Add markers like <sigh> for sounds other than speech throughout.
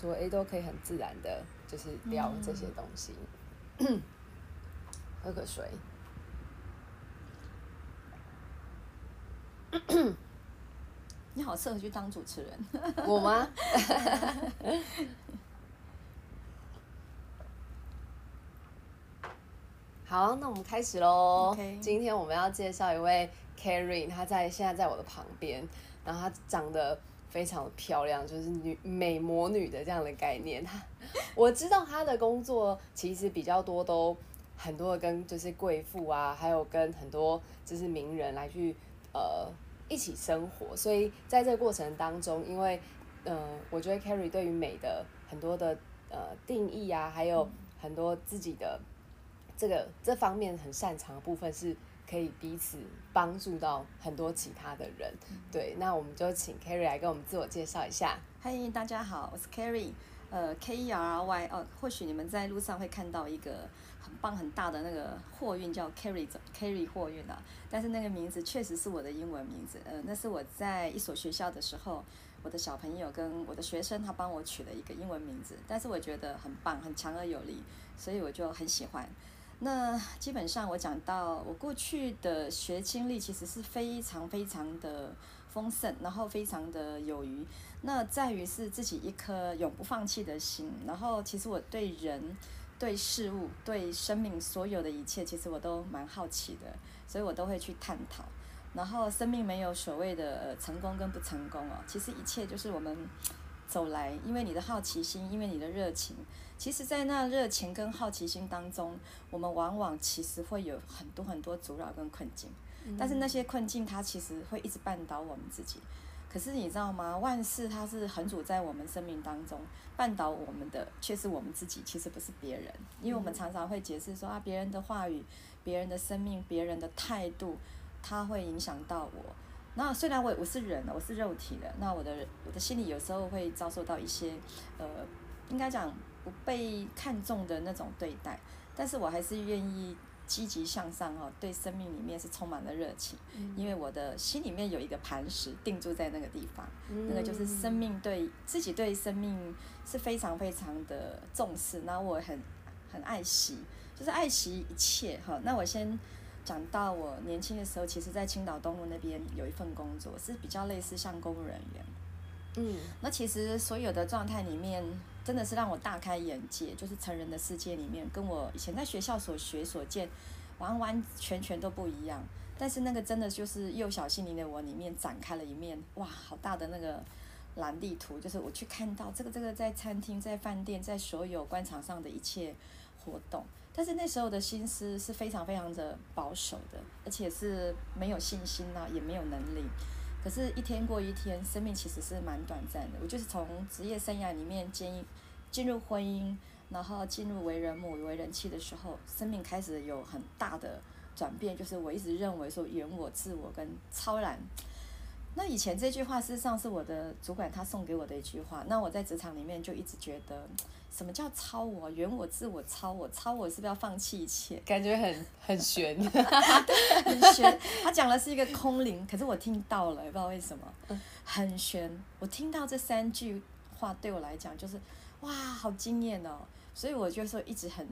说，哎，都可以很自然的，就是聊这些东西。<clears throat> 喝个水。<coughs> 你好，适合去当主持人。<laughs> 我吗？<laughs> 好，那我们开始喽。今天我们要介绍一位 Carrie，她在现在在我的旁边，然后她长得非常的漂亮，就是女美魔女的这样的概念。她我知道她的工作其实比较多，都很多的跟就是贵妇啊，还有跟很多就是名人来去呃一起生活。所以在这个过程当中，因为嗯，我觉得 Carrie 对于美的很多的呃定义啊，还有很多自己的。这个这方面很擅长的部分是可以彼此帮助到很多其他的人，对，那我们就请 Carrie 来跟我们自我介绍一下。嗨，大家好，我是 Carrie，呃，K E R R Y，哦，或许你们在路上会看到一个很棒很大的那个货运叫 Carrie，Carrie 货运啊，但是那个名字确实是我的英文名字，呃，那是我在一所学校的时候，我的小朋友跟我的学生他帮我取了一个英文名字，但是我觉得很棒，很强而有力，所以我就很喜欢。那基本上我讲到我过去的学经历，其实是非常非常的丰盛，然后非常的有余。那在于是自己一颗永不放弃的心。然后其实我对人、对事物、对生命所有的一切，其实我都蛮好奇的，所以我都会去探讨。然后生命没有所谓的成功跟不成功哦，其实一切就是我们走来，因为你的好奇心，因为你的热情。其实，在那热情跟好奇心当中，我们往往其实会有很多很多阻扰跟困境，但是那些困境它其实会一直绊倒我们自己。可是你知道吗？万事它是横阻在我们生命当中，绊倒我们的却是我们自己，其实不是别人。因为我们常常会解释说啊，别人的话语、别人的生命、别人的态度，它会影响到我。那虽然我我是人，我是肉体的，那我的我的心里有时候会遭受到一些呃，应该讲。不被看重的那种对待，但是我还是愿意积极向上哦，对生命里面是充满了热情，因为我的心里面有一个磐石定住在那个地方，那个就是生命对自己对生命是非常非常的重视，那我很很爱惜，就是爱惜一切哈。那我先讲到我年轻的时候，其实在青岛东路那边有一份工作，是比较类似像公务人员，嗯，那其实所有的状态里面。真的是让我大开眼界，就是成人的世界里面，跟我以前在学校所学所见，完完全全都不一样。但是那个真的就是幼小心灵的我里面展开了一面，哇，好大的那个蓝地图，就是我去看到这个这个在餐厅、在饭店、在所有官场上的一切活动。但是那时候的心思是非常非常的保守的，而且是没有信心呐，也没有能力。可是，一天过一天，生命其实是蛮短暂的。我就是从职业生涯里面进进入婚姻，然后进入为人母、为人妻的时候，生命开始有很大的转变。就是我一直认为说，原我、自我跟超然。那以前这句话事实上是我的主管他送给我的一句话。那我在职场里面就一直觉得。什么叫超我？圆我、自我、超我，超我是不是要放弃一切？感觉很很悬，很悬。<laughs> 他讲的是一个空灵，可是我听到了，也不知道为什么，很悬。我听到这三句话对我来讲就是哇，好惊艳哦！所以我就说一直很。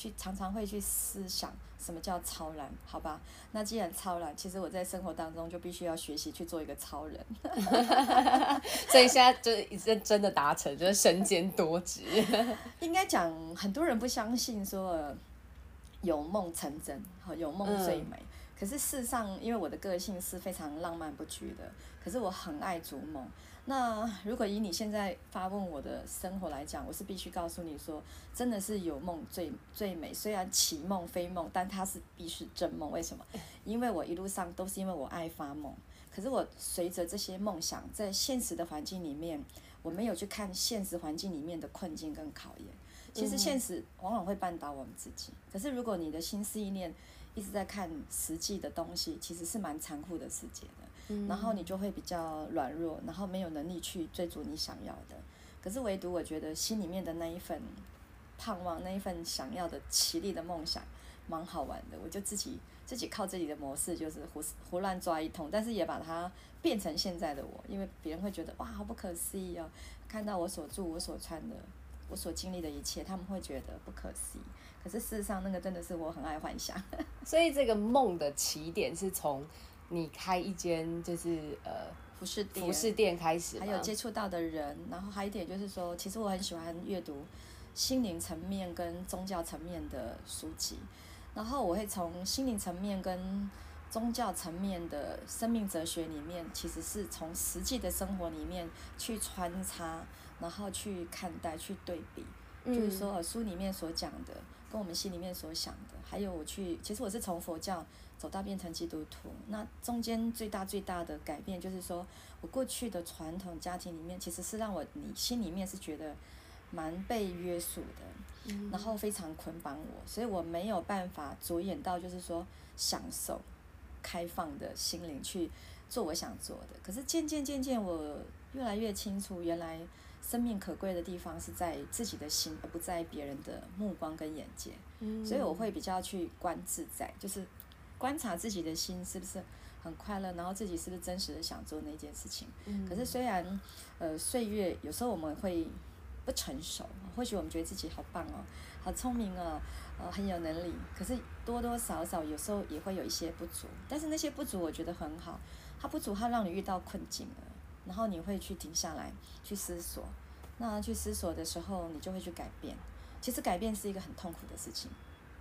去常常会去思想什么叫超然，好吧？那既然超然，其实我在生活当中就必须要学习去做一个超人。<laughs> 所以现在就是真真的达成，就是身兼多职。<laughs> 应该讲很多人不相信说有梦成真，好有梦最美。可是事实上，因为我的个性是非常浪漫不拘的，可是我很爱逐梦。那如果以你现在发问我的生活来讲，我是必须告诉你说，真的是有梦最最美。虽然奇梦非梦，但它是必是真梦。为什么？因为我一路上都是因为我爱发梦。可是我随着这些梦想，在现实的环境里面，我没有去看现实环境里面的困境跟考验。其实现实往往会绊倒我们自己。可是如果你的心思意念一直在看实际的东西，其实是蛮残酷的世界的。然后你就会比较软弱，然后没有能力去追逐你想要的。可是唯独我觉得心里面的那一份盼望，那一份想要的绮丽的梦想，蛮好玩的。我就自己自己靠自己的模式，就是胡胡乱抓一通，但是也把它变成现在的我，因为别人会觉得哇，好不可思议哦，看到我所住、我所穿的、我所经历的一切，他们会觉得不可思议。可是事实上，那个真的是我很爱幻想。<laughs> 所以这个梦的起点是从你开一间就是呃服饰店服饰店开始，还有接触到的人，然后还有一点就是说，其实我很喜欢阅读心灵层面跟宗教层面的书籍，然后我会从心灵层面跟宗教层面的生命哲学里面，其实是从实际的生活里面去穿插，然后去看待、去对比，就是说书里面所讲的。跟我们心里面所想的，还有我去，其实我是从佛教走到变成基督徒，那中间最大最大的改变就是说，我过去的传统家庭里面，其实是让我你心里面是觉得蛮被约束的，然后非常捆绑我，所以我没有办法着眼到就是说享受开放的心灵去做我想做的，可是渐渐渐渐我越来越清楚，原来。生命可贵的地方是在自己的心，而不在别人的目光跟眼界。嗯，所以我会比较去观自在，就是观察自己的心是不是很快乐，然后自己是不是真实的想做那件事情。嗯，可是虽然呃岁月有时候我们会不成熟，或许我们觉得自己好棒哦，好聪明哦，呃很有能力，可是多多少少有时候也会有一些不足。但是那些不足我觉得很好，它不足它让你遇到困境了。然后你会去停下来去思索，那去思索的时候，你就会去改变。其实改变是一个很痛苦的事情。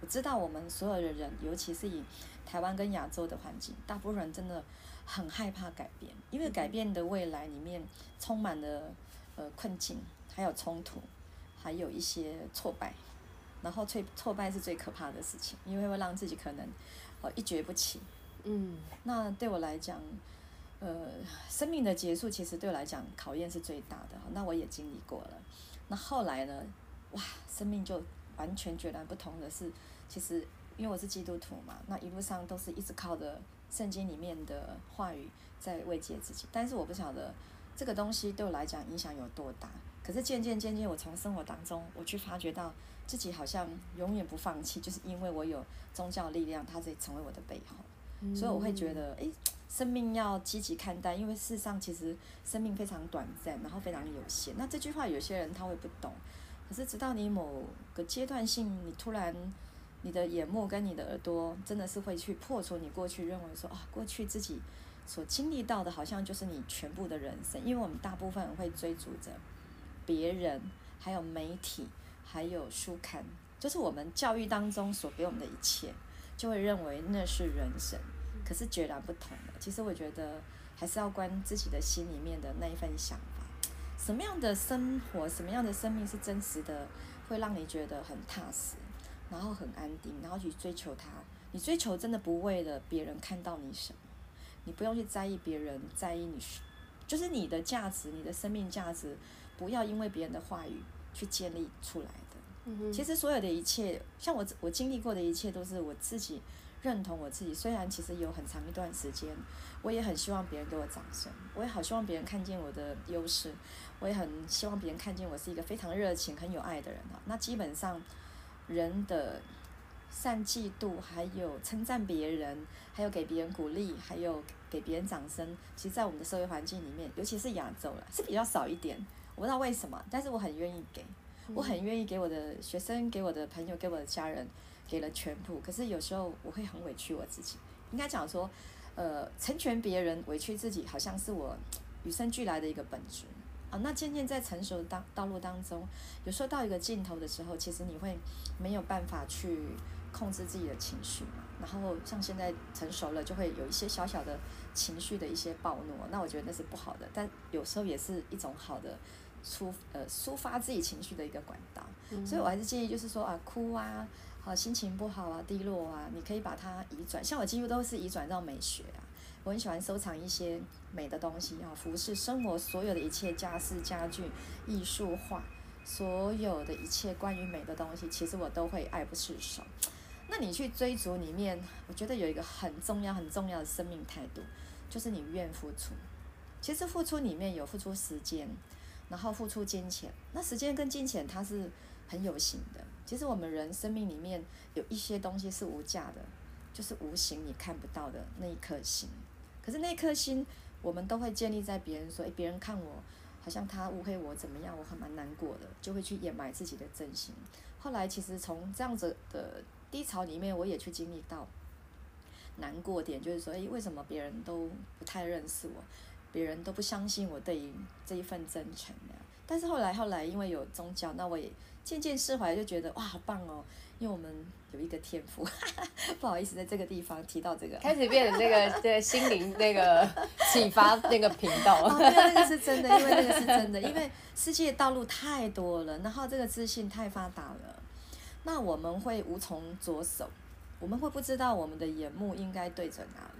我知道我们所有的人，尤其是以台湾跟亚洲的环境，大部分人真的很害怕改变，因为改变的未来里面充满了呃困境，还有冲突，还有一些挫败。然后挫挫败是最可怕的事情，因为会让自己可能呃一蹶不起。嗯，那对我来讲。呃，生命的结束其实对我来讲考验是最大的，那我也经历过了。那后来呢？哇，生命就完全截然不同的是，其实因为我是基督徒嘛，那一路上都是一直靠着圣经里面的话语在慰藉自己。但是我不晓得这个东西对我来讲影响有多大。可是渐渐渐渐，我从生活当中我去发觉到自己好像永远不放弃，就是因为我有宗教力量，它在成为我的背后。所以我会觉得，诶，生命要积极看待，因为事实上其实生命非常短暂，然后非常有限。那这句话有些人他会不懂，可是直到你某个阶段性，你突然你的眼目跟你的耳朵真的是会去破除你过去认为说啊，过去自己所经历到的好像就是你全部的人生。因为我们大部分人会追逐着别人，还有媒体，还有书刊，就是我们教育当中所给我们的一切。就会认为那是人生，可是截然不同的。其实我觉得还是要关自己的心里面的那一份想法，什么样的生活，什么样的生命是真实的，会让你觉得很踏实，然后很安定，然后去追求它。你追求真的不为了别人看到你什么，你不用去在意别人在意你，就是你的价值，你的生命价值，不要因为别人的话语去建立出来的。其实所有的一切，像我我经历过的一切，都是我自己认同我自己。虽然其实有很长一段时间，我也很希望别人给我掌声，我也好希望别人看见我的优势，我也很希望别人看见我是一个非常热情、很有爱的人啊。那基本上人的善嫉妒，还有称赞别人，还有给别人鼓励，还有给别人掌声，其实，在我们的社会环境里面，尤其是亚洲了，是比较少一点。我不知道为什么，但是我很愿意给。我很愿意给我的学生、给我的朋友、给我的家人，给了全部。可是有时候我会很委屈我自己。应该讲说，呃，成全别人、委屈自己，好像是我与生俱来的一个本质啊。那渐渐在成熟的道道路当中，有时候到一个尽头的时候，其实你会没有办法去控制自己的情绪嘛。然后像现在成熟了，就会有一些小小的情绪的一些暴怒。那我觉得那是不好的，但有时候也是一种好的。抒呃抒发自己情绪的一个管道，所以我还是建议就是说啊哭啊，好心情不好啊低落啊，你可以把它移转，像我几乎都是移转到美学啊，我很喜欢收藏一些美的东西啊，服饰、生活所有的一切家饰家具、艺术画，所有的一切关于美的东西，其实我都会爱不释手。那你去追逐里面，我觉得有一个很重要很重要的生命态度，就是你愿付出。其实付出里面有付出时间。然后付出金钱，那时间跟金钱它是很有形的。其实我们人生命里面有一些东西是无价的，就是无形你看不到的那一颗心。可是那颗心，我们都会建立在别人说，诶，别人看我好像他误会我怎么样，我还蛮难过的，就会去掩埋自己的真心。后来其实从这样子的低潮里面，我也去经历到难过点，就是说，诶，为什么别人都不太认识我，别人都不相信我对于这一份真诚的？但是后来后来因为有宗教，那我也渐渐释怀，就觉得哇，好棒哦！因为我们有一个天赋，<laughs> 不好意思，在这个地方提到这个，开始变成那个对心灵那个启发那个频道。那个是真的，因为那个是真的，因为世界道路太多了，然后这个自信太发达了，那我们会无从着手，我们会不知道我们的眼目应该对准哪里，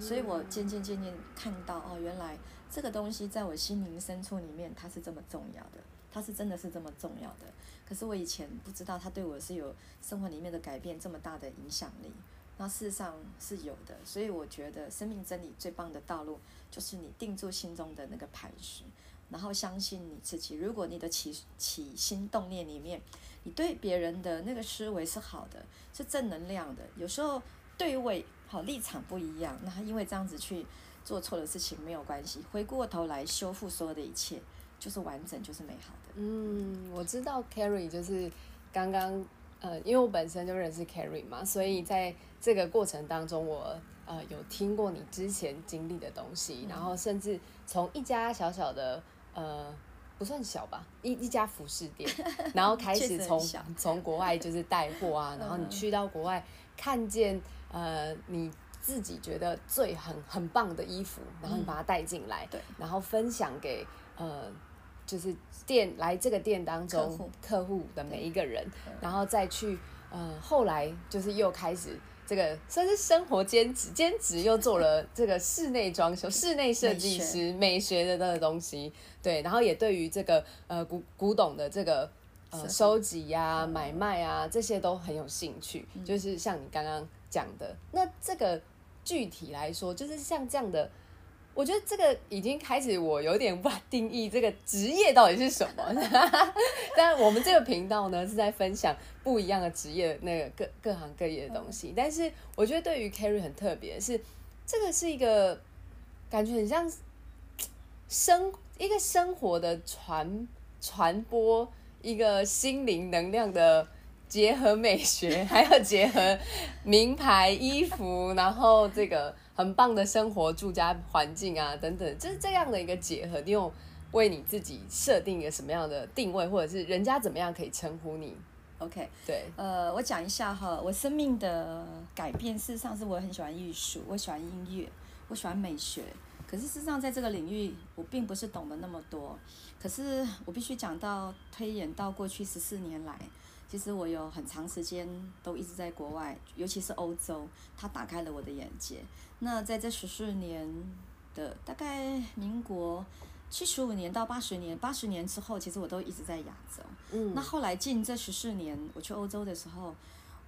所以我渐渐渐渐看到哦，原来这个东西在我心灵深处里面，它是这么重要的，它是真的是这么重要的。可是我以前不知道它对我是有生活里面的改变这么大的影响力，那事实上是有的，所以我觉得生命真理最棒的道路就是你定住心中的那个磐石，然后相信你自己。如果你的起起心动念里面，你对别人的那个思维是好的，是正能量的，有时候对位好立场不一样，那因为这样子去做错的事情没有关系，回过头来修复所有的一切。就是完整，就是美好的。嗯，我知道 Carrie 就是刚刚呃，因为我本身就认识 Carrie 嘛，所以在这个过程当中，我呃有听过你之前经历的东西，然后甚至从一家小小的呃不算小吧，一一家服饰店，然后开 <laughs> 始从从国外就是带货啊，然后你 <laughs> 去到国外看见呃你自己觉得最很很棒的衣服，然后你把它带进来，对，然后分享给呃。就是店来这个店当中客户。的每一个人，然后再去呃后来就是又开始这个算是生活兼职，兼职又做了这个室内装修、室内设计师美学。的那个东西，对，然后也对于这个呃古古董的这个呃收集呀、买卖啊这些都很有兴趣，就是像你刚刚讲的，那这个具体来说，就是像这样的。我觉得这个已经开始，我有点无法定义这个职业到底是什么。<laughs> 但我们这个频道呢，是在分享不一样的职业，那个各各行各业的东西。但是我觉得对于 Carrie 很特别，是这个是一个感觉很像生一个生活的传传播，一个心灵能量的结合美学，<laughs> 还要结合名牌衣服，然后这个。很棒的生活住家环境啊，等等，就是这样的一个结合。你有为你自己设定一个什么样的定位，或者是人家怎么样可以称呼你？OK，对，呃，我讲一下哈，我生命的改变，事实上是我很喜欢艺术，我喜欢音乐，我喜欢美学。可是事实上，在这个领域，我并不是懂得那么多。可是我必须讲到推演到过去十四年来。其实我有很长时间都一直在国外，尤其是欧洲，它打开了我的眼界。那在这十四年的大概民国七十五年到八十年，八十年之后，其实我都一直在亚洲。嗯。那后来近这十四年，我去欧洲的时候，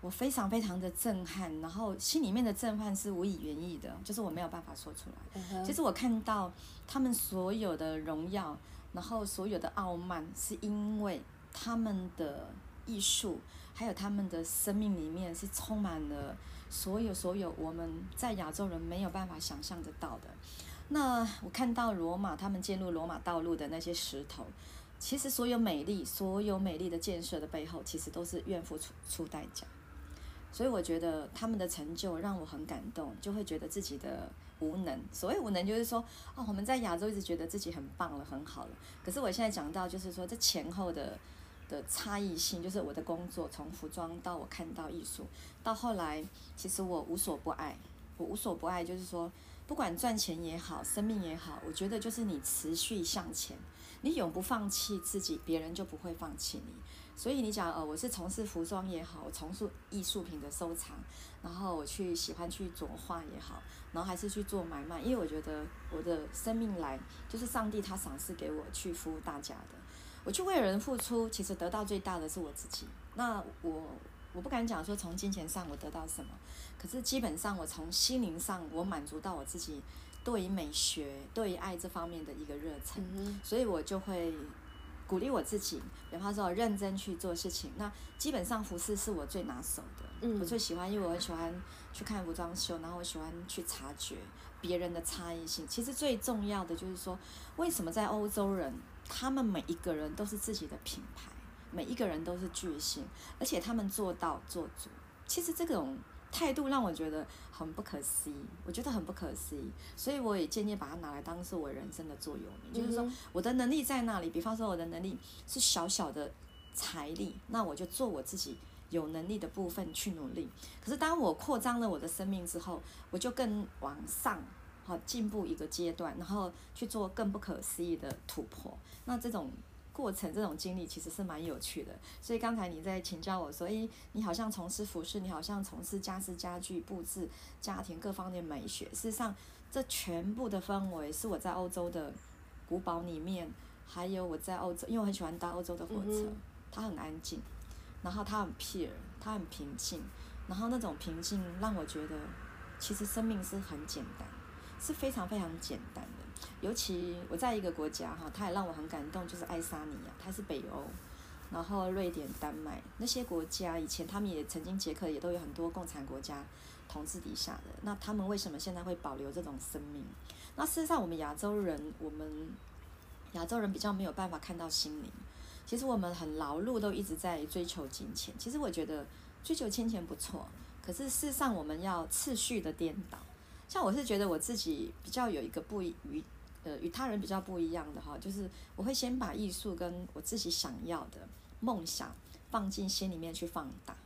我非常非常的震撼，然后心里面的震撼是无以言喻的，就是我没有办法说出来。其实我看到他们所有的荣耀，然后所有的傲慢，是因为他们的。艺术，还有他们的生命里面是充满了所有所有我们在亚洲人没有办法想象得到的。那我看到罗马他们进入罗马道路的那些石头，其实所有美丽、所有美丽的建设的背后，其实都是愿付出出代价。所以我觉得他们的成就让我很感动，就会觉得自己的无能。所谓无能，就是说，哦，我们在亚洲一直觉得自己很棒了、很好了。可是我现在讲到，就是说这前后的。的差异性就是我的工作，从服装到我看到艺术，到后来，其实我无所不爱。我无所不爱，就是说，不管赚钱也好，生命也好，我觉得就是你持续向前，你永不放弃自己，别人就不会放弃你。所以你讲，呃，我是从事服装也好，我从事艺术品的收藏，然后我去喜欢去作画也好，然后还是去做买卖，因为我觉得我的生命来就是上帝他赏赐给我去服务大家的。我去为人付出，其实得到最大的是我自己。那我我不敢讲说从金钱上我得到什么，可是基本上我从心灵上我满足到我自己对于美学、对于爱这方面的一个热忱，所以我就会鼓励我自己，比方说认真去做事情。那基本上服饰是我最拿手的，嗯，我最喜欢，因为我很喜欢去看服装秀，然后我喜欢去察觉别人的差异性。其实最重要的就是说，为什么在欧洲人，他们每一个人都是自己的品牌，每一个人都是巨星，而且他们做到做足。其实这种。态度让我觉得很不可思议，我觉得很不可思议，所以我也渐渐把它拿来当是我人生的座右铭，就是说我的能力在那里，比方说我的能力是小小的财力，那我就做我自己有能力的部分去努力。可是当我扩张了我的生命之后，我就更往上好进步一个阶段，然后去做更不可思议的突破。那这种。过程这种经历其实是蛮有趣的，所以刚才你在请教我说，诶，你好像从事服饰，你好像从事家私家具布置、家庭各方面美学。事实上，这全部的氛围是我在欧洲的古堡里面，还有我在欧洲，因为我很喜欢搭欧洲的火车，它很安静，然后它很 pure，它很平静，然后那种平静让我觉得，其实生命是很简单，是非常非常简单的。尤其我在一个国家哈，它也让我很感动，就是爱沙尼亚，它是北欧，然后瑞典、丹麦那些国家，以前他们也曾经捷克也都有很多共产国家统治底下的，那他们为什么现在会保留这种生命？那事实上，我们亚洲人，我们亚洲人比较没有办法看到心灵。其实我们很劳碌，都一直在追求金钱。其实我觉得追求金钱不错，可是事实上我们要次序的颠倒。像我是觉得我自己比较有一个不与呃与他人比较不一样的哈，就是我会先把艺术跟我自己想要的梦想放进心里面去放大，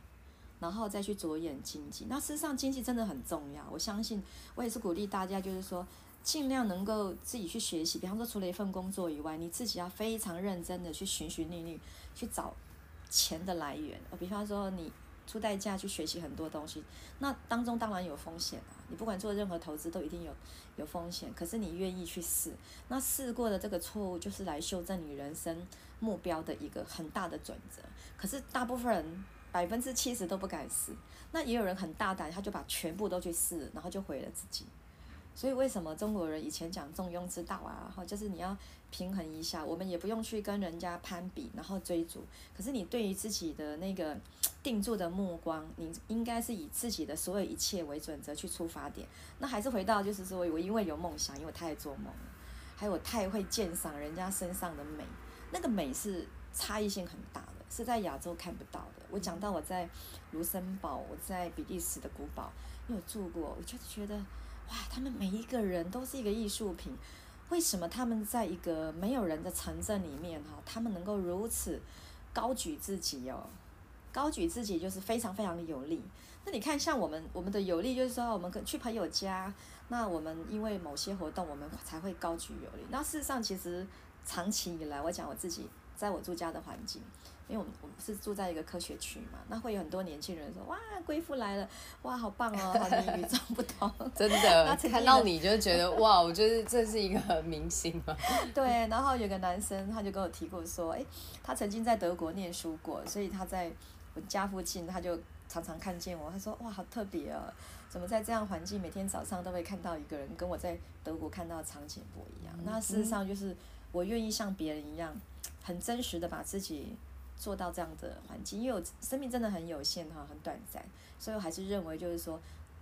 然后再去着眼经济。那事实上经济真的很重要，我相信我也是鼓励大家，就是说尽量能够自己去学习。比方说除了一份工作以外，你自己要非常认真的去寻寻觅觅去找钱的来源。呃，比方说你。出代价去学习很多东西，那当中当然有风险啊。你不管做任何投资都一定有有风险，可是你愿意去试，那试过的这个错误就是来修正你人生目标的一个很大的准则。可是大部分人百分之七十都不敢试，那也有人很大胆，他就把全部都去试，然后就毁了自己。所以为什么中国人以前讲中庸之道啊？哈，就是你要平衡一下，我们也不用去跟人家攀比，然后追逐。可是你对于自己的那个 <tsk> 定住的目光，你应该是以自己的所有一切为准则去出发点。那还是回到就是说我因为有梦想，因为我太爱做梦了，还有我太会鉴赏人家身上的美，那个美是差异性很大的，是在亚洲看不到的。我讲到我在卢森堡，我在比利时的古堡因为我住过，我就觉得。哇，他们每一个人都是一个艺术品，为什么他们在一个没有人的城镇里面哈，他们能够如此高举自己哦？高举自己就是非常非常的有力。那你看，像我们我们的有力，就是说我们去朋友家，那我们因为某些活动，我们才会高举有力。那事实上，其实长期以来，我讲我自己在我住家的环境。因为我们我们是住在一个科学区嘛，那会有很多年轻人说哇，贵妇来了，哇，好棒哦，好与众 <laughs> 不同。真的，看到你就觉得 <laughs> 哇，我觉得这是一个明星嘛。<laughs> 对，然后有个男生他就跟我提过说，哎，他曾经在德国念书过，所以他在我家附近，他就常常看见我。他说哇，好特别哦，怎么在这样环境，每天早上都会看到一个人，跟我在德国看到的场景不一样。那事实上就是我愿意像别人一样，很真实的把自己。做到这样的环境，因为我生命真的很有限哈，很短暂，所以我还是认为就是说，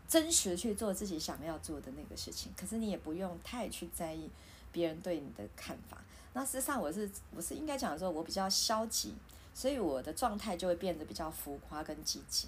真实去做自己想要做的那个事情。可是你也不用太去在意别人对你的看法。那事实上我是我是应该讲说，我比较消极，所以我的状态就会变得比较浮夸跟积极。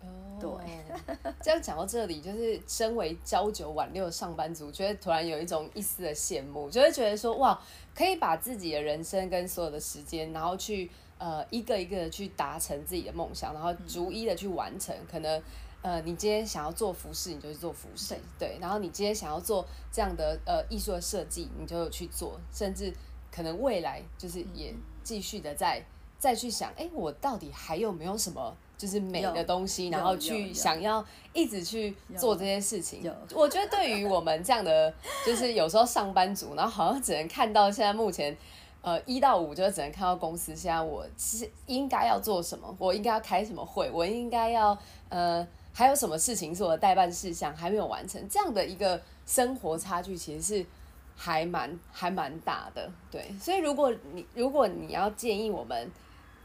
哦，对，<laughs> 这样讲到这里，就是身为朝九晚六的上班族，觉得突然有一种一丝的羡慕，就会觉得说哇，可以把自己的人生跟所有的时间，然后去。呃，一个一个的去达成自己的梦想，然后逐一的去完成。可能，呃，你今天想要做服饰，你就去做服饰，对。然后你今天想要做这样的呃艺术的设计，你就去做。甚至可能未来就是也继续的在再去想，哎，我到底还有没有什么就是美的东西，然后去想要一直去做这些事情。我觉得对于我们这样的，就是有时候上班族，然后好像只能看到现在目前。呃，一到五就只能看到公司现在我其实应该要做什么，我应该要开什么会，我应该要呃还有什么事情是我的代办事项还没有完成，这样的一个生活差距其实是还蛮还蛮大的。对，所以如果你如果你要建议我们，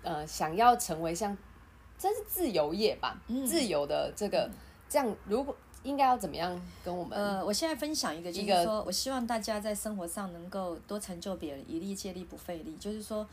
呃，想要成为像，这是自由业吧，自由的这个这样，如果应该要怎么样跟我们？呃，我现在分享一个，就是说我希望大家在生活上能够多成就别人，以力借力不费力，就是说。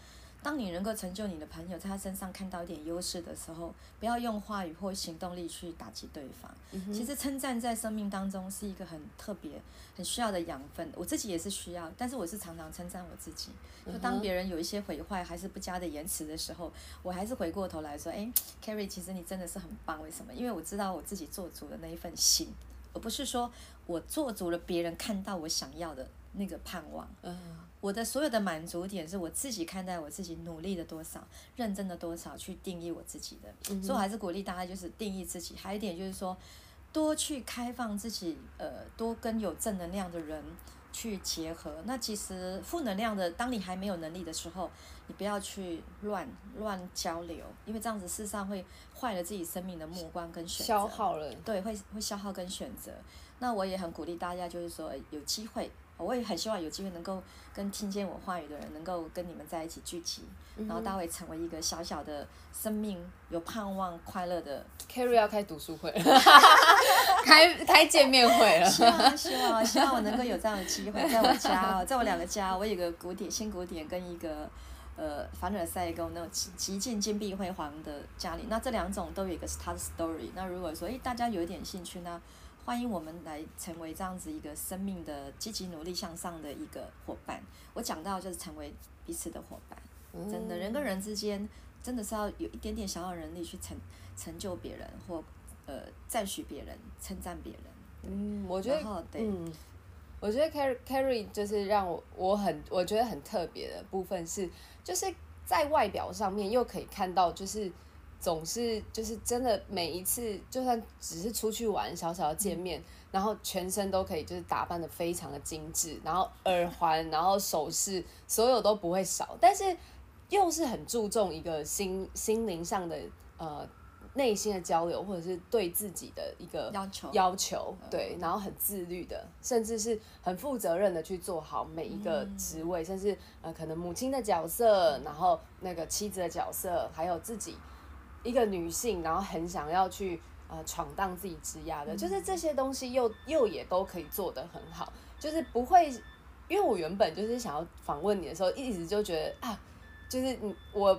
当你能够成就你的朋友，在他身上看到一点优势的时候，不要用话语或行动力去打击对方。其实称赞在生命当中是一个很特别、很需要的养分。我自己也是需要，但是我是常常称赞我自己。就当别人有一些毁坏还是不佳的言辞的时候，我还是回过头来说：“哎，Carrie，其实你真的是很棒。为什么？因为我知道我自己做足了那一份心，而不是说我做足了别人看到我想要的那个盼望。”嗯我的所有的满足点是我自己看待我自己努力的多少，认真的多少去定义我自己的，所以我还是鼓励大家就是定义自己。还有一点就是说，多去开放自己，呃，多跟有正能量的人去结合。那其实负能量的，当你还没有能力的时候，你不要去乱乱交流，因为这样子事实上会坏了自己生命的目光跟选择。消耗了。对，会会消耗跟选择。那我也很鼓励大家，就是说有机会。我也很希望有机会能够跟听见我话语的人，能够跟你们在一起聚集，然后大会成为一个小小的生命，有盼望、快乐的。Carrie 要开读书会，<laughs> 开开见面会了。<laughs> 希望希望希望我能够有这样的机会，在我家，在我两个家，我有个古典新古典跟一个呃凡尔赛宫那种极极尽金碧辉煌的家里，那这两种都有一个是他的 story。那如果说诶大家有一点兴趣呢？欢迎我们来成为这样子一个生命的积极努力向上的一个伙伴。我讲到就是成为彼此的伙伴，真的人跟人之间真的是要有一点点小小能力去成成就别人或呃赞许别人、称赞别人。嗯，我觉得，嗯，我觉得 Carry Carry 就是让我我很我觉得很特别的部分是，就是在外表上面又可以看到就是。总是就是真的每一次，就算只是出去玩，小小的见面，然后全身都可以就是打扮的非常的精致，然后耳环，然后首饰，所有都不会少。但是又是很注重一个心心灵上的呃内心的交流，或者是对自己的一个要求要求，对，然后很自律的，甚至是很负责任的去做好每一个职位，甚至呃可能母亲的角色，然后那个妻子的角色，还有自己。一个女性，然后很想要去呃闯荡自己职业的，就是这些东西又又也都可以做得很好，就是不会，因为我原本就是想要访问你的时候，一直就觉得啊，就是你我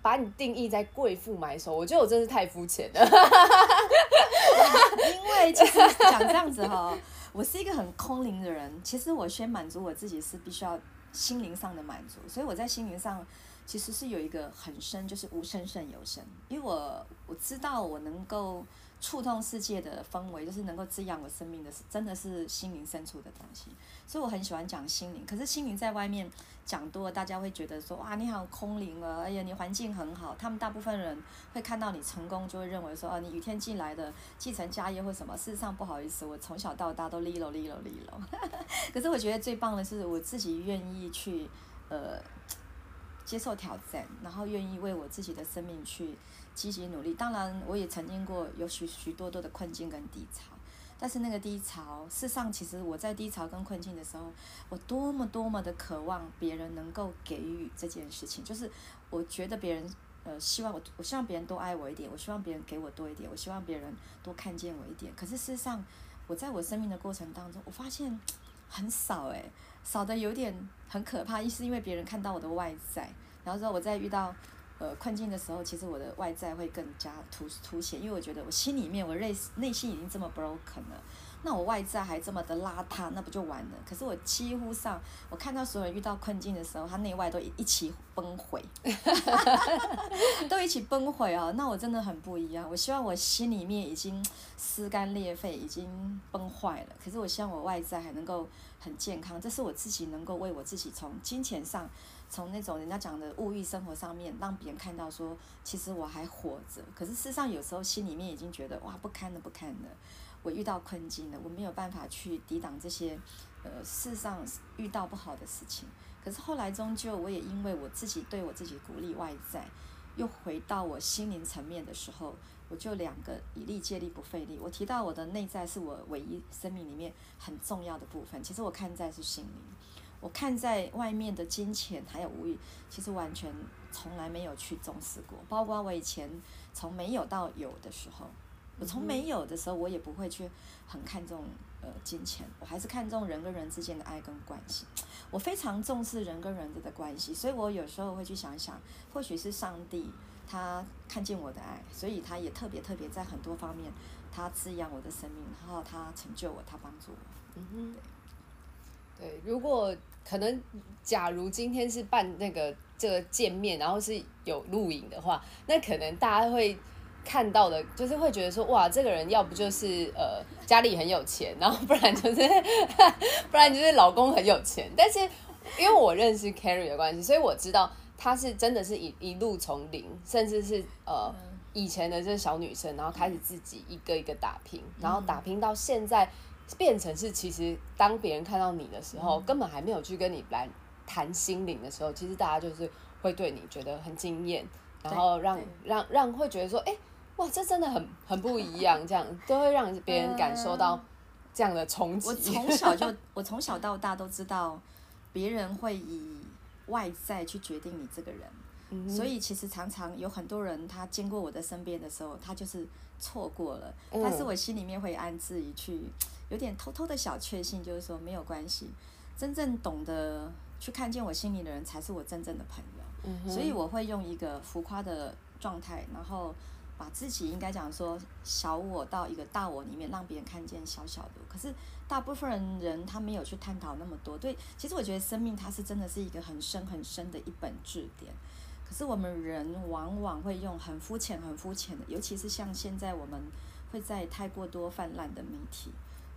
把你定义在贵妇买手，我觉得我真是太肤浅了，<laughs> 因为其实讲这样子哈，我是一个很空灵的人，其实我先满足我自己是必须要心灵上的满足，所以我在心灵上。其实是有一个很深，就是无声胜有声，因为我我知道我能够触动世界的氛围，就是能够滋养我生命的，是真的是心灵深处的东西，所以我很喜欢讲心灵。可是心灵在外面讲多了，大家会觉得说哇，你好空灵啊，哎呀，你环境很好。他们大部分人会看到你成功，就会认为说啊，你雨天进来的继承家业或什么。事实上不好意思，我从小到大都利落利落利落。<laughs> 可是我觉得最棒的是我自己愿意去呃。接受挑战，然后愿意为我自己的生命去积极努力。当然，我也曾经过有许许多多的困境跟低潮，但是那个低潮，事实上，其实我在低潮跟困境的时候，我多么多么的渴望别人能够给予这件事情。就是我觉得别人，呃，希望我，我希望别人多爱我一点，我希望别人给我多一点，我希望别人多看见我一点。可是事实上，我在我生命的过程当中，我发现 <tsk> 很少诶。少的有点很可怕，一是因为别人看到我的外在，然后说我在遇到呃困境的时候，其实我的外在会更加突凸显，因为我觉得我心里面我内内心已经这么 broken 了。那我外在还这么的邋遢，那不就完了？可是我几乎上，我看到所有人遇到困境的时候，他内外都一起崩毁，<laughs> 都一起崩毁啊！那我真的很不一样。我希望我心里面已经撕肝裂肺，已经崩坏了。可是我希望我外在还能够很健康，这是我自己能够为我自己从金钱上，从那种人家讲的物欲生活上面，让别人看到说，其实我还活着。可是事实上有时候心里面已经觉得哇，不堪了，不堪了。我遇到困境了，我没有办法去抵挡这些，呃，世上遇到不好的事情。可是后来终究，我也因为我自己对我自己鼓励外在，又回到我心灵层面的时候，我就两个以力借力不费力。我提到我的内在是我唯一生命里面很重要的部分，其实我看在是心灵，我看在外面的金钱还有物欲，其实完全从来没有去重视过。包括我以前从没有到有的时候，我从没有的时候，我也不会去很看重。呃，金钱，我还是看重人跟人之间的爱跟关系。<tsk> 我非常重视人跟人的关系，所以我有时候会去想想，或许是上帝他看见我的爱，所以他也特别特别在很多方面，他滋养我的生命，然后他成就我，他帮助我。嗯哼，对，如果可能，假如今天是办那个这个见面，然后是有录影的话，那可能大家会。看到的，就是会觉得说，哇，这个人要不就是呃家里很有钱，然后不然就是 <laughs> 不然就是老公很有钱。但是因为我认识 Carrie 的关系，所以我知道她是真的是一一路从零，甚至是呃以前的这小女生，然后开始自己一个一个打拼，然后打拼到现在变成是，其实当别人看到你的时候，根本还没有去跟你来谈心灵的时候，其实大家就是会对你觉得很惊艳，然后让让让会觉得说，哎。哇，这真的很很不一样，这样都会让别人感受到这样的冲击。我从小就，我从小到大都知道，别人会以外在去决定你这个人，所以其实常常有很多人他经过我的身边的时候，他就是错过了，但是我心里面会暗自一去有点偷偷的小确幸，就是说没有关系，真正懂得去看见我心里的人才是我真正的朋友，所以我会用一个浮夸的状态，然后。把自己应该讲说小我到一个大我里面，让别人看见小小的。可是大部分人他没有去探讨那么多。对，其实我觉得生命它是真的是一个很深很深的一本字典。可是我们人往往会用很肤浅、很肤浅的，尤其是像现在我们会在太过多泛滥的媒体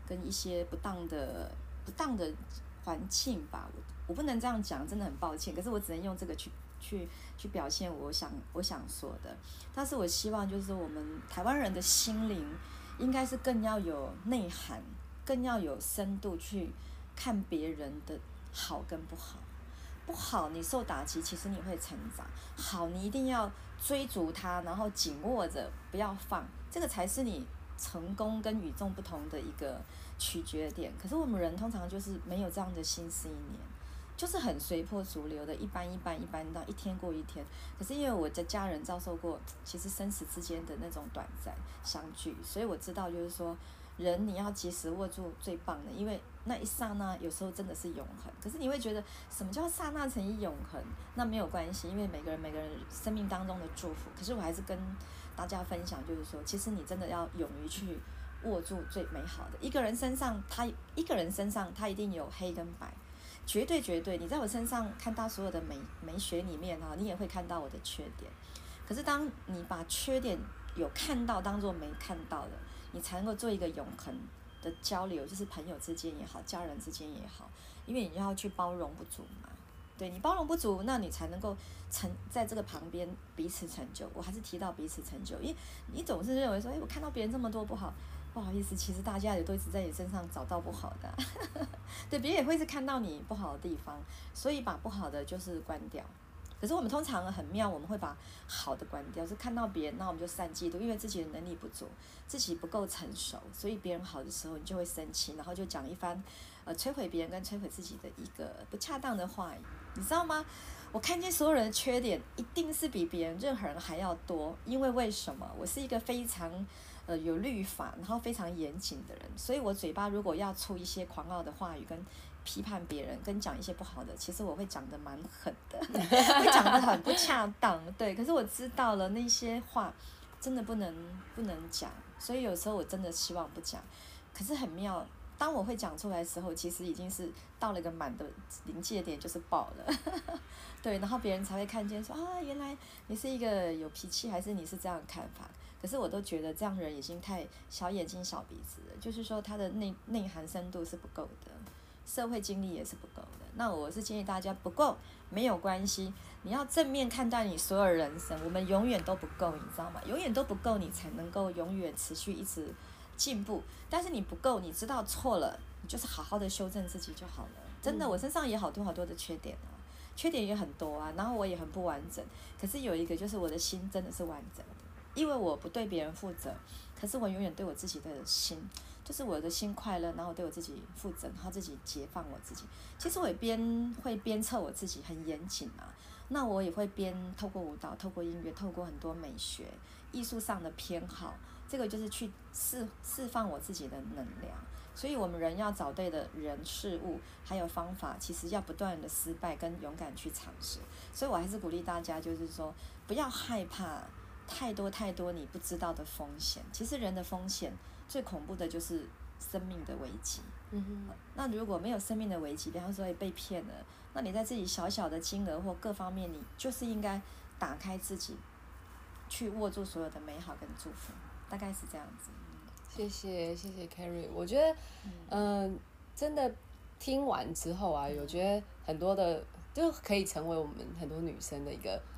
跟一些不当的、不当的环境吧。我我不能这样讲，真的很抱歉。可是我只能用这个去。去去表现我想我想说的，但是我希望就是我们台湾人的心灵应该是更要有内涵，更要有深度去看别人的好跟不好。不好你受打击，其实你会成长；好你一定要追逐它，然后紧握着不要放，这个才是你成功跟与众不同的一个取决点。可是我们人通常就是没有这样的心思一年。就是很随波逐流的，一般一般一般到一天过一天。可是因为我的家人遭受过，<tsk> 其实生死之间的那种短暂相聚，所以我知道，就是说，人你要及时握住最棒的，因为那一刹那有时候真的是永恒。可是你会觉得，什么叫刹那成一永恒？那没有关系，因为每个人每个人生命当中的祝福。可是我还是跟大家分享，就是说，其实你真的要勇于去握住最美好的。一个人身上，他一个人身上，他一定有黑跟白。绝对绝对，你在我身上看到所有的美美学里面哈，你也会看到我的缺点。可是当你把缺点有看到当做没看到的，你才能够做一个永恒的交流，就是朋友之间也好，家人之间也好，因为你要去包容不足嘛。对你包容不足，那你才能够成在这个旁边彼此成就。我还是提到彼此成就，因为你总是认为说，哎，我看到别人这么多不好。不好意思，其实大家也都一直在你身上找到不好的，<laughs> 对，别人也会是看到你不好的地方，所以把不好的就是关掉。可是我们通常很妙，我们会把好的关掉，是看到别人，那我们就散嫉妒，因为自己的能力不足，自己不够成熟，所以别人好的时候，你就会生气，然后就讲一番，呃，摧毁别人跟摧毁自己的一个不恰当的话语，你知道吗？我看见所有人的缺点，一定是比别人任何人还要多，因为为什么？我是一个非常。呃，有律法，然后非常严谨的人，所以我嘴巴如果要出一些狂傲的话语，跟批判别人，跟讲一些不好的，其实我会讲的蛮狠的，<laughs> 会讲的很不恰当，对。可是我知道了那些话，真的不能不能讲，所以有时候我真的希望不讲。可是很妙，当我会讲出来的时候，其实已经是到了一个满的临界点，就是爆了，<laughs> 对。然后别人才会看见说啊，原来你是一个有脾气，还是你是这样看法？可是我都觉得这样人已经太小眼睛小鼻子了，就是说他的内内涵深度是不够的，社会经历也是不够的。那我是建议大家不够没有关系，你要正面看待你所有人生。我们永远都不够，你知道吗？永远都不够，你才能够永远持续一直进步。但是你不够，你知道错了，你就是好好的修正自己就好了。真的，我身上也好多好多的缺点啊。缺点也很多啊，然后我也很不完整。可是有一个就是我的心真的是完整的，因为我不对别人负责，可是我永远对我自己的心，就是我的心快乐，然后对我自己负责，然后自己解放我自己。其实我也边会鞭策我自己，很严谨啊。那我也会边透过舞蹈、透过音乐、透过很多美学、艺术上的偏好，这个就是去释释放我自己的能量。所以，我们人要找对的人事物，还有方法，其实要不断的失败跟勇敢去尝试。所以我还是鼓励大家，就是说不要害怕太多太多你不知道的风险。其实人的风险最恐怖的就是生命的危机。嗯哼。那如果没有生命的危机，比方说被骗了，那你在自己小小的金额或各方面，你就是应该打开自己，去握住所有的美好跟祝福。大概是这样子。谢谢谢谢 Carrie，我觉得，嗯，真的听完之后啊，我觉得很多的就可以成为我们很多女生的一个啊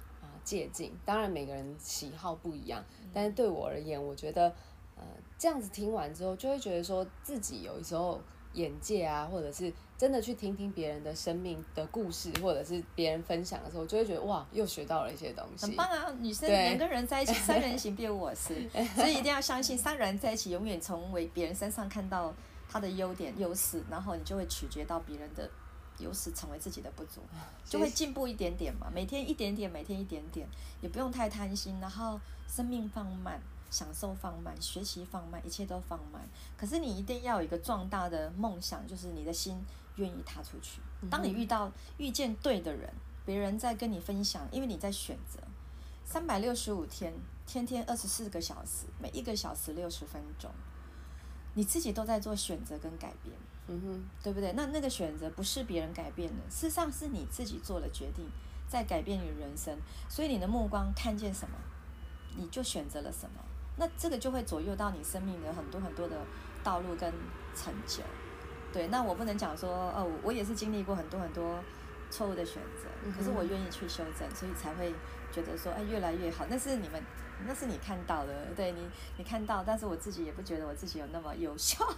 借鉴。当然每个人喜好不一样，但是对我而言，我觉得，呃，这样子听完之后，就会觉得说自己有时候眼界啊，或者是。真的去听听别人的生命的故事，或者是别人分享的时候，就会觉得哇，又学到了一些东西。很棒啊！女生两个人在一起，三人行 <laughs> 必有我师，所以一定要相信，三个人在一起，永远从为别人身上看到他的优点、优势，然后你就会取决到别人的优势，成为自己的不足，<laughs> 就会进步一点点嘛。每天一点点，每天一点点，也不用太贪心，然后生命放慢。享受放慢，学习放慢，一切都放慢。可是你一定要有一个壮大的梦想，就是你的心愿意踏出去。当你遇到遇见对的人，别人在跟你分享，因为你在选择。三百六十五天，天天二十四个小时，每一个小时六十分钟，你自己都在做选择跟改变。嗯哼，对不对？那那个选择不是别人改变的，事实上是你自己做了决定，在改变你人生。所以你的目光看见什么，你就选择了什么。那这个就会左右到你生命的很多很多的道路跟成就，对。那我不能讲说，哦，我也是经历过很多很多错误的选择，可是我愿意去修正，所以才会觉得说，哎，越来越好。那是你们，那是你看到的，对你，你看到，但是我自己也不觉得我自己有那么优秀。<laughs>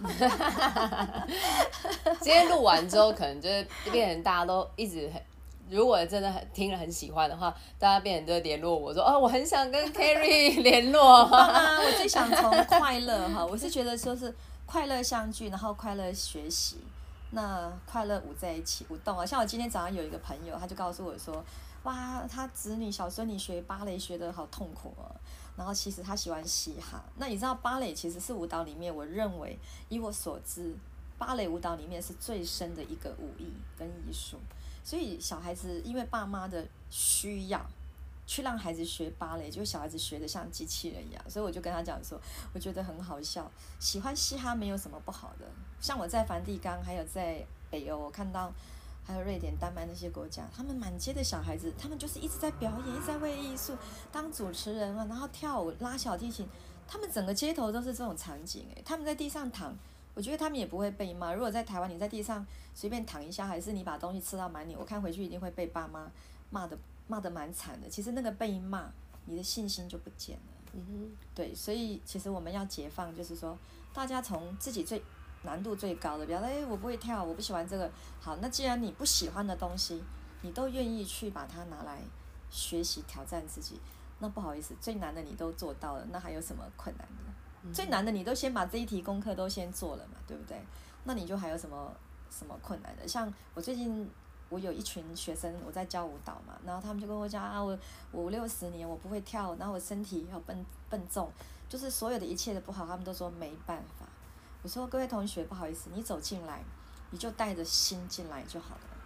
今天录完之后，可能就是变成大家都一直很。如果真的很听了很喜欢的话，大家变成就联络我说哦，我很想跟 <laughs> Carrie <laughs> 联络。我最想从快乐哈，我是觉得说是快乐相聚，然后快乐学习，那快乐舞在一起舞动啊。像我今天早上有一个朋友，他就告诉我说，哇，他子女小孙女学芭蕾学的好痛苦哦。然后其实他喜欢嘻哈。那你知道芭蕾其实是舞蹈里面，我认为以我所知，芭蕾舞蹈里面是最深的一个武艺跟艺术。所以小孩子因为爸妈的需要，去让孩子学芭蕾，就小孩子学的像机器人一样。所以我就跟他讲说，我觉得很好笑。喜欢嘻哈没有什么不好的。像我在梵蒂冈，还有在北欧，我看到还有瑞典、丹麦那些国家，他们满街的小孩子，他们就是一直在表演，一直在为艺术当主持人啊，然后跳舞、拉小提琴，他们整个街头都是这种场景。诶，他们在地上躺。我觉得他们也不会被骂。如果在台湾，你在地上随便躺一下，还是你把东西吃到满脸，我看回去一定会被爸妈骂的骂的蛮惨的。其实那个被骂，你的信心就不见了。嗯哼，对，所以其实我们要解放，就是说大家从自己最难度最高的，比方说，哎，我不会跳，我不喜欢这个。好，那既然你不喜欢的东西，你都愿意去把它拿来学习挑战自己，那不好意思，最难的你都做到了，那还有什么困难的？最难的，你都先把这一题功课都先做了嘛，对不对？那你就还有什么什么困难的？像我最近，我有一群学生，我在教舞蹈嘛，然后他们就跟我讲啊，我五六十年我不会跳，然后我身体要笨笨重，就是所有的一切的不好，他们都说没办法。我说各位同学，不好意思，你走进来，你就带着心进来就好了，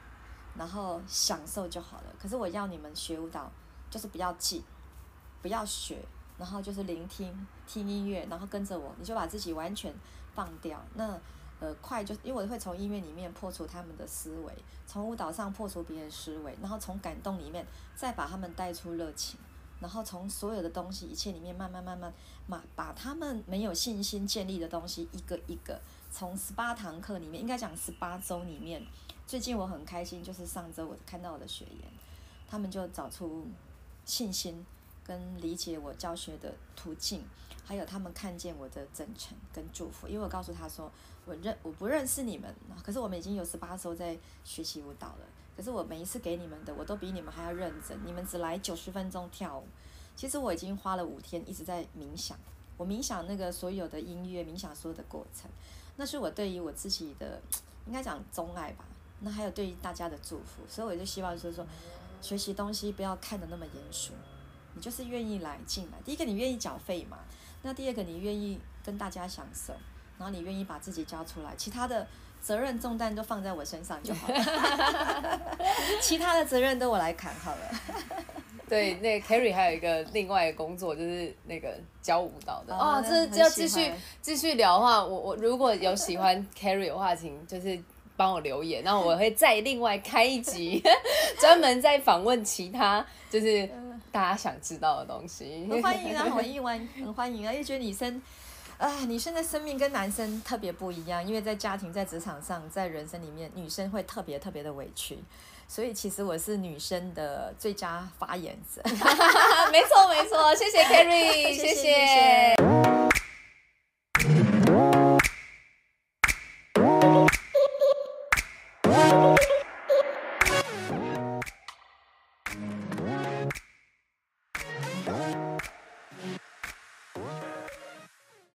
然后享受就好了。可是我要你们学舞蹈，就是不要记，不要学。然后就是聆听听音乐，然后跟着我，你就把自己完全放掉。那呃快就因为我会从音乐里面破除他们的思维，从舞蹈上破除别人思维，然后从感动里面再把他们带出热情，然后从所有的东西一切里面慢慢慢慢把把他们没有信心建立的东西一个一个从十八堂课里面，应该讲十八周里面，最近我很开心，就是上周我看到我的学员，他们就找出信心。跟理解我教学的途径，还有他们看见我的真诚跟祝福，因为我告诉他说，我认我不认识你们，可是我们已经有十八周在学习舞蹈了，可是我每一次给你们的，我都比你们还要认真。你们只来九十分钟跳舞，其实我已经花了五天一直在冥想。我冥想那个所有的音乐，冥想所有的过程，那是我对于我自己的应该讲钟爱吧。那还有对于大家的祝福，所以我就希望就是说，学习东西不要看得那么严肃，你就是愿意来进来。第一个你愿意缴费嘛？那第二个你愿意跟大家享受，然后你愿意把自己交出来，其他的责任重担都放在我身上就好了，<laughs> 其他的责任都我来扛好了。<laughs> 对，那 Carrie 还有一个另外的工作，就是那个教舞蹈的。哦，这要继续继续聊的话，我我如果有喜欢 Carrie 的话，请就是帮我留言，然后我会再另外开一集，<laughs> 专门再访问其他就是大家想知道的东西。很欢迎啊，很意外，很欢迎啊，因为觉得女生啊，女生的生命跟男生特别不一样，因为在家庭、在职场上、在人生里面，女生会特别特别的委屈。所以其实我是女生的最佳发言者，<laughs> 没错没错，谢谢 Carrie，<laughs> 谢谢。